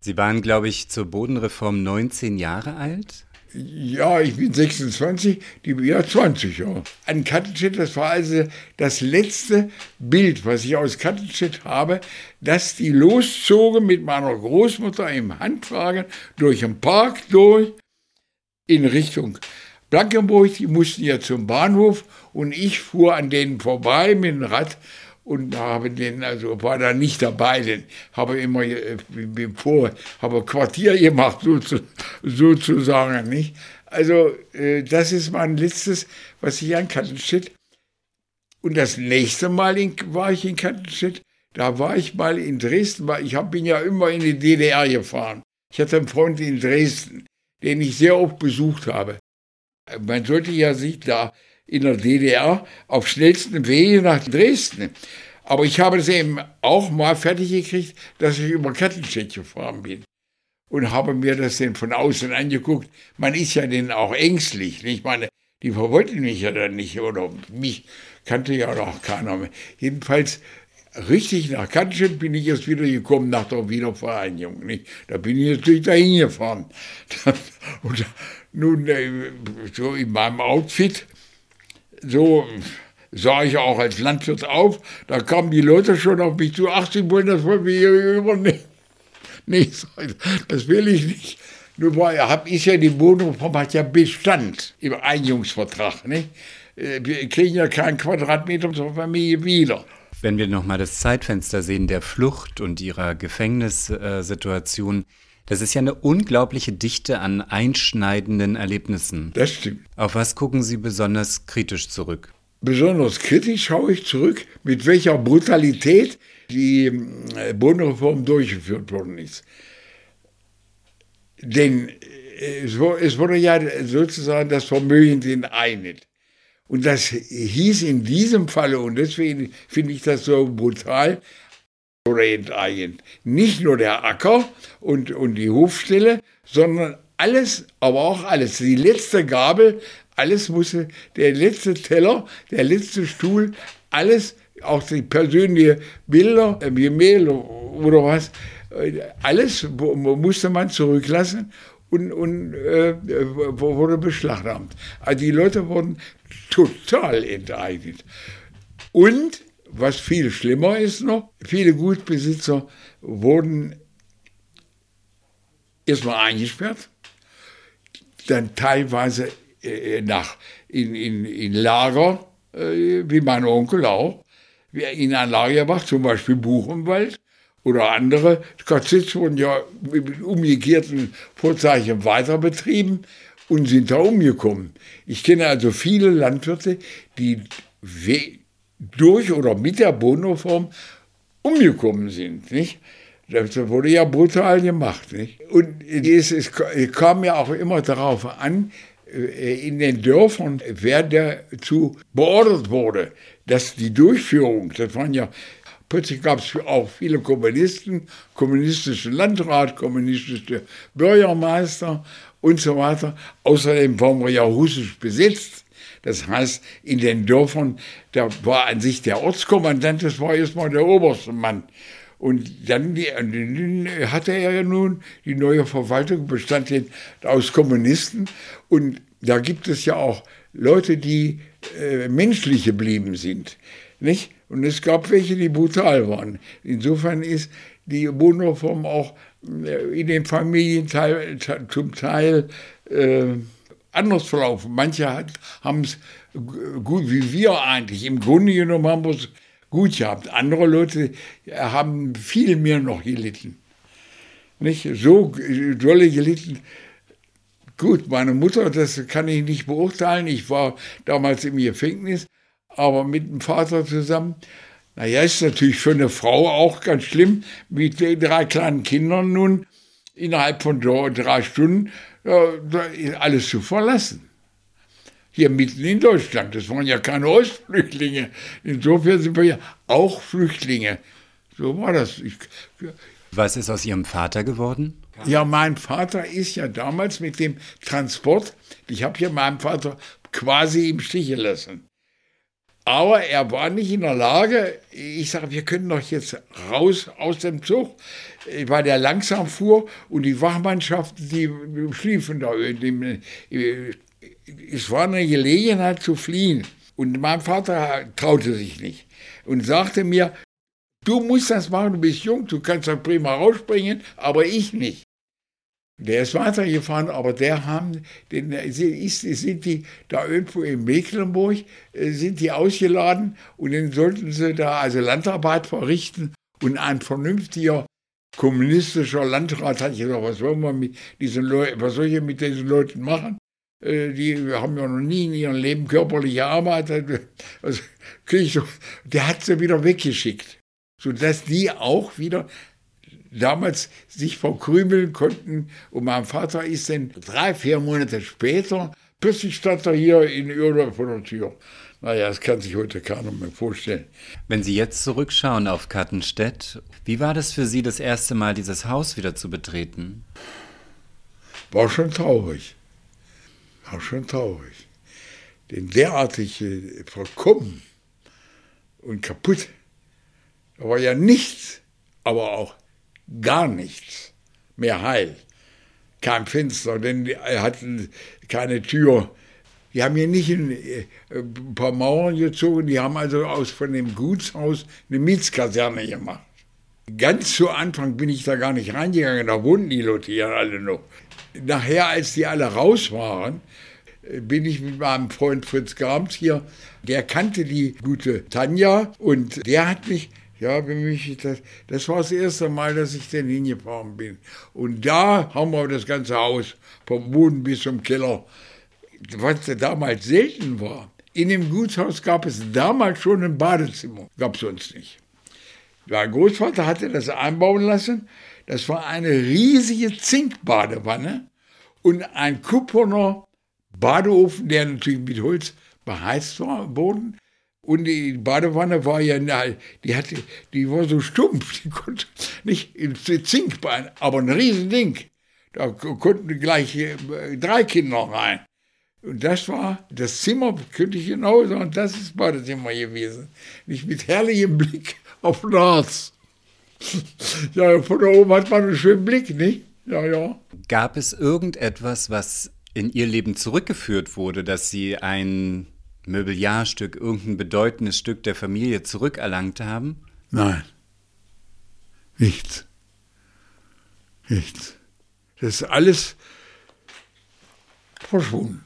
Sie waren, glaube ich, zur Bodenreform 19 Jahre alt? Ja, ich bin 26, die ja 20, ja. An Kattenstedt, das war also das letzte Bild, was ich aus Kattenstedt habe, dass die loszogen mit meiner Großmutter im Handwagen durch den Park durch in Richtung Blankenburg. Die mussten ja zum Bahnhof und ich fuhr an denen vorbei mit dem Rad und habe den, also war da nicht dabei, denn habe immer äh, vor, habe Quartier gemacht, sozusagen, nicht? Also, äh, das ist mein letztes, was ich an Kattenstedt Und das nächste Mal in, war ich in Kattenstedt, da war ich mal in Dresden, weil ich bin ja immer in die DDR gefahren. Ich hatte einen Freund in Dresden, den ich sehr oft besucht habe. Man sollte ja sich da in der DDR auf schnellsten Wege nach Dresden. Aber ich habe es eben auch mal fertig gekriegt, dass ich über Kattenstedt gefahren bin. Und habe mir das dann von außen angeguckt. Man ist ja denen auch ängstlich. Ich meine, die verwollten mich ja dann nicht oder mich kannte ja noch keiner mehr. Jedenfalls richtig nach Kattenstedt bin ich jetzt wieder gekommen nach der Wiedervereinigung. Nicht? Da bin ich natürlich dahin gefahren. Und nun, äh, so in meinem Outfit, so sah ich auch als Landwirt auf, da kamen die Leute schon auf mich zu, ach, Sie wollen das von mir übernehmen. Das will ich nicht. Nur war, ist ja die Wohnungsform hat ja Bestand im Einjungsvertrag. Äh, wir kriegen ja keinen Quadratmeter zur Familie wieder. Wenn wir nochmal das Zeitfenster sehen der Flucht und ihrer Gefängnissituation, das ist ja eine unglaubliche Dichte an einschneidenden Erlebnissen. Das stimmt. Auf was gucken Sie besonders kritisch zurück? Besonders kritisch schaue ich zurück, mit welcher Brutalität die äh, Bodenreform durchgeführt worden ist. Denn äh, es wurde ja sozusagen das Vermögen enteinet. Und das hieß in diesem Falle, und deswegen finde ich das so brutal enteignet, nicht nur der Acker und, und die Hofstelle, sondern alles, aber auch alles. Die letzte Gabel, alles musste, der letzte Teller, der letzte Stuhl, alles, auch die persönlichen Bilder, äh, Gemälde oder was, äh, alles musste man zurücklassen und, und äh, wurde beschlagnahmt. Also die Leute wurden total enteignet. Und, was viel schlimmer ist noch, viele Gutbesitzer wurden erstmal eingesperrt, dann teilweise äh, nach, in, in, in Lager, äh, wie mein Onkel auch, in ein Lager gemacht, zum Beispiel Buchenwald oder andere. KZs wurden ja mit umgekehrten Vorzeichen weiter betrieben und sind da umgekommen. Ich kenne also viele Landwirte, die durch oder mit der Bodenreform umgekommen sind. Nicht? Das wurde ja brutal gemacht. Nicht? Und es, es kam ja auch immer darauf an, äh, in den Dörfern, wer dazu beordert wurde, dass die Durchführung, das waren ja, plötzlich gab es auch viele Kommunisten, kommunistische Landrat, kommunistische Bürgermeister und so weiter. Außerdem waren wir ja russisch besetzt. Das heißt, in den Dörfern, da war an sich der Ortskommandant, das war erstmal der oberste Mann. Und dann hatte er ja nun, die neue Verwaltung bestand aus Kommunisten. Und da gibt es ja auch Leute, die äh, menschlich geblieben sind. Nicht? Und es gab welche, die brutal waren. Insofern ist die Bodenreform auch äh, in den Familien zum Teil äh, anders verlaufen. Manche haben es gut wie wir eigentlich. Im Grunde genommen haben wir es gut gehabt. Andere Leute haben viel mehr noch gelitten. Nicht? So dolle gelitten. Gut, meine Mutter, das kann ich nicht beurteilen. Ich war damals im Gefängnis, aber mit dem Vater zusammen. Naja, ist natürlich für eine Frau auch ganz schlimm, mit den drei kleinen Kindern nun innerhalb von drei Stunden alles zu verlassen hier mitten in Deutschland. Das waren ja keine Ostflüchtlinge. Insofern sind wir ja auch Flüchtlinge. So war das. Ich, Was ist aus Ihrem Vater geworden? Ja, mein Vater ist ja damals mit dem Transport, ich habe ja meinen Vater quasi im Stich gelassen. Aber er war nicht in der Lage, ich sage, wir können doch jetzt raus aus dem Zug, weil der langsam fuhr und die Wachmannschaften, die schliefen da es war eine Gelegenheit zu fliehen. Und mein Vater traute sich nicht und sagte mir, du musst das machen, du bist jung, du kannst da prima rausspringen, aber ich nicht. Der ist weitergefahren, aber der haben, den, ist, sind die da irgendwo in Mecklenburg, äh, sind die ausgeladen und dann sollten sie da also Landarbeit verrichten und ein vernünftiger kommunistischer Landrat hat gesagt, was wollen wir mit diesen Leuten, was soll ich mit diesen Leuten machen? äh, die haben ja noch nie in ihrem Leben körperlich gearbeitet. Also, so, der hat sie wieder weggeschickt, sodass die auch wieder damals sich verkrümeln konnten. Und mein Vater ist dann drei, vier Monate später, plötzlich stand er hier in Irland vor der Tür. Naja, das kann sich heute keiner mehr vorstellen. Wenn Sie jetzt zurückschauen auf Kattenstedt, wie war das für Sie, das erste Mal dieses Haus wieder zu betreten? War schon traurig. War schon traurig. Denn derartig äh, verkommen und kaputt, da war ja nichts, aber auch gar nichts mehr heil. Kein Fenster, denn er hatte keine Tür. Die haben hier nicht ein, äh, ein, paar Mauern gezogen, die haben also aus von dem Gutshaus eine Mietskaserne gemacht. Ganz zu Anfang bin ich da gar nicht reingegangen, da wohnten die Leute hier alle noch. Nachher, als die alle raus waren, bin ich mit meinem Freund Fritz Grams hier. Der kannte die gute Tanja und der hat mich ja, für mich, das, das war das erste Mal, dass ich denn hingefahren bin. Und da haben wir das ganze Haus, vom Boden bis zum Keller, was damals selten war. In dem Gutshaus gab es damals schon ein Badezimmer, gab es sonst nicht. Mein Großvater hatte das einbauen lassen. Das war eine riesige Zinkbadewanne und ein kupferner Badeofen, der natürlich mit Holz beheizt war, Boden. Und die Badewanne war ja, die, hatte, die war so stumpf, die konnte nicht ins Zinkbein, aber ein Riesending. Da konnten gleich äh, drei Kinder rein. Und das war das Zimmer, könnte ich genau sagen, das ist Badezimmer gewesen. Nicht mit herrlichem Blick auf Harz. ja, von da oben hat man einen schönen Blick, nicht? Ja, ja. Gab es irgendetwas, was in Ihr Leben zurückgeführt wurde, dass Sie ein Möbeljahrstück, irgendein bedeutendes Stück der Familie zurückerlangt haben? Nein. Nichts. Nichts. Das ist alles verschwunden.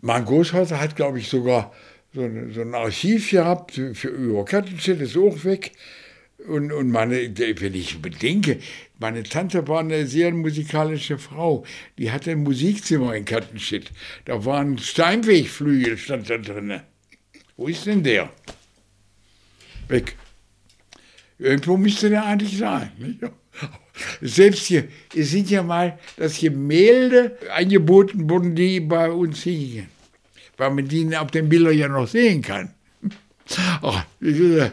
Mein Großvater hat, glaube ich, sogar so, eine, so ein Archiv gehabt für, über Kattenstedt, ist auch weg. Und, und meine, wenn ich bedenke, meine Tante war eine sehr musikalische Frau. Die hatte ein Musikzimmer in Kattenstedt. Da war ein Steinwegflügel, stand da drin. Wo ist denn der? Weg. Irgendwo müsste der eigentlich sein. Selbst hier, es sind ja mal das Gemälde angeboten worden, die bei uns hingen. Weil man die auf den Bildern ja noch sehen kann. Ach, wir,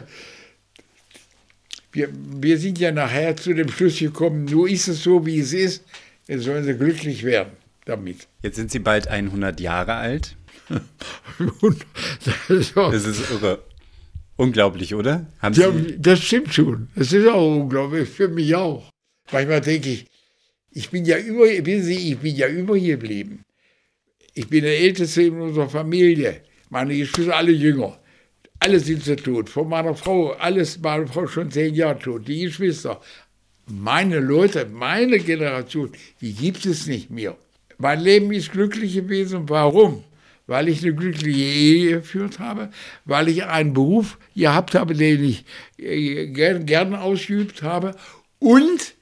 wir sind ja nachher zu dem Schluss gekommen, nur ist es so, wie es ist, jetzt sollen sie glücklich werden damit. Jetzt sind Sie bald 100 Jahre alt. das ist irre. Unglaublich, oder? Haben ja, das stimmt schon. Das ist auch unglaublich, für mich auch. Manchmal denke ich, ich bin ja über, wissen Sie, ich bin ja übergeblieben. Ich bin der Älteste in unserer Familie. Meine Geschwister alle jünger. Alle sind sie tot. Von meiner Frau, alles, meine Frau schon zehn Jahre tot. Die Geschwister, meine Leute, meine Generation, die gibt es nicht mehr. Mein Leben ist glücklich gewesen. Warum? Weil ich eine glückliche Ehe geführt habe, weil ich einen Beruf gehabt habe, den ich äh, gern, gern ausgeübt habe und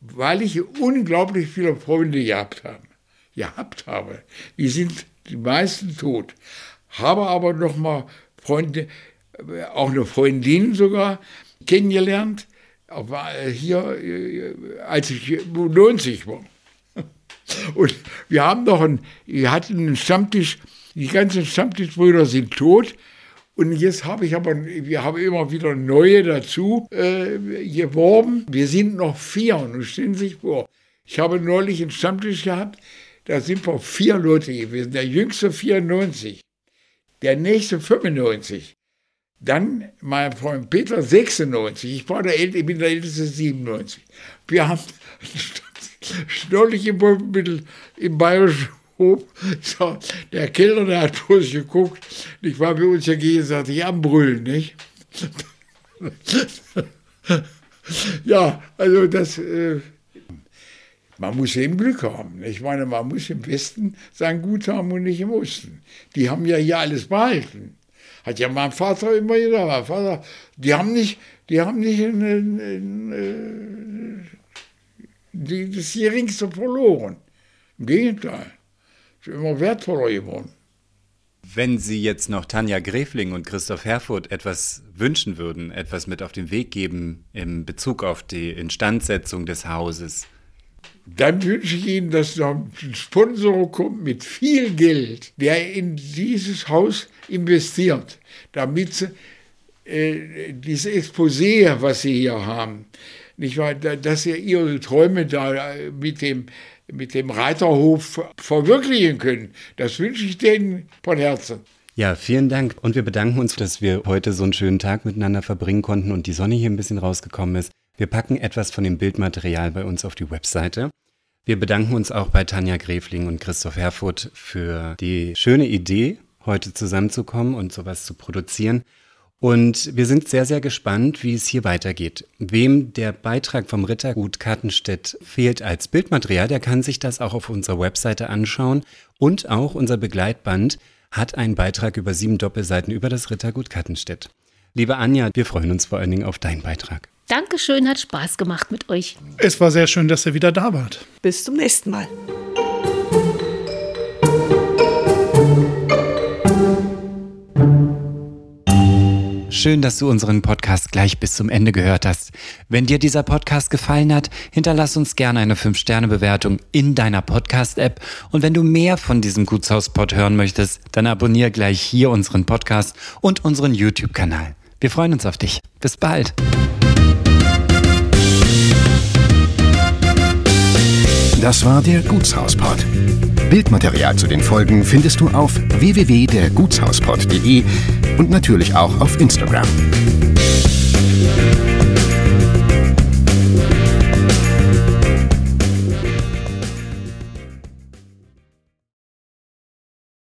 weil ich unglaublich viele Freunde gehabt habe. Gehabt habe. Die sind die meisten tot. Habe aber noch mal Freunde, auch eine Freundin sogar kennengelernt, hier, äh, als ich 90 war. Und wir haben noch einen, wir hatten einen Stammtisch, die ganzen Stammtischbrüder sind tot. Und jetzt habe ich aber, wir haben immer wieder neue dazu äh, geworben. Wir sind noch vier und stellen sich vor. Ich habe neulich einen Stammtisch gehabt, da sind wir vier Leute gewesen, der jüngste 94 der nächste 95. Dann mein Freund Peter 96, ich, war der Älte, ich bin der Älteste 97. Wir haben stollige Wolfenmittel im bayerischen Hof. So, der Kellner, der hat bloß geguckt. Ich war bei uns ja gegenseitig am Brüllen, nicht? ja, also das, äh, man muss eben Glück haben. Ich meine, man muss im Westen sein Gut haben und nicht im Osten. Die haben ja hier alles behalten. Hat ja mein Vater immer gesagt. Mein Vater, die haben nicht, die haben nicht in, in, in, die, das Geringste verloren. Im Gegenteil, ist immer wertvoller geworden. Wenn Sie jetzt noch Tanja Gräfling und Christoph Herfurth etwas wünschen würden, etwas mit auf den Weg geben in Bezug auf die Instandsetzung des Hauses, dann wünsche ich Ihnen, dass noch ein Sponsor kommt mit viel Geld, der in dieses Haus investiert, damit Sie äh, dieses Exposé, was Sie hier haben, nicht wahr, dass Sie Ihre Träume da mit dem mit dem Reiterhof verwirklichen können. Das wünsche ich denen von Herzen. Ja, vielen Dank. Und wir bedanken uns, dass wir heute so einen schönen Tag miteinander verbringen konnten und die Sonne hier ein bisschen rausgekommen ist. Wir packen etwas von dem Bildmaterial bei uns auf die Webseite. Wir bedanken uns auch bei Tanja Gräfling und Christoph Herfurth für die schöne Idee, heute zusammenzukommen und sowas zu produzieren. Und wir sind sehr, sehr gespannt, wie es hier weitergeht. Wem der Beitrag vom Rittergut Kartenstedt fehlt als Bildmaterial, der kann sich das auch auf unserer Webseite anschauen. Und auch unser Begleitband hat einen Beitrag über sieben Doppelseiten über das Rittergut Kartenstedt. Liebe Anja, wir freuen uns vor allen Dingen auf deinen Beitrag. Dankeschön, hat Spaß gemacht mit euch. Es war sehr schön, dass ihr wieder da wart. Bis zum nächsten Mal. Schön, dass du unseren Podcast gleich bis zum Ende gehört hast. Wenn dir dieser Podcast gefallen hat, hinterlass uns gerne eine 5-Sterne-Bewertung in deiner Podcast-App. Und wenn du mehr von diesem Gutshauspod hören möchtest, dann abonniere gleich hier unseren Podcast und unseren YouTube-Kanal. Wir freuen uns auf dich. Bis bald. Das war der Gutshauspod. Bildmaterial zu den Folgen findest du auf www.dergutshauspod.de und natürlich auch auf Instagram.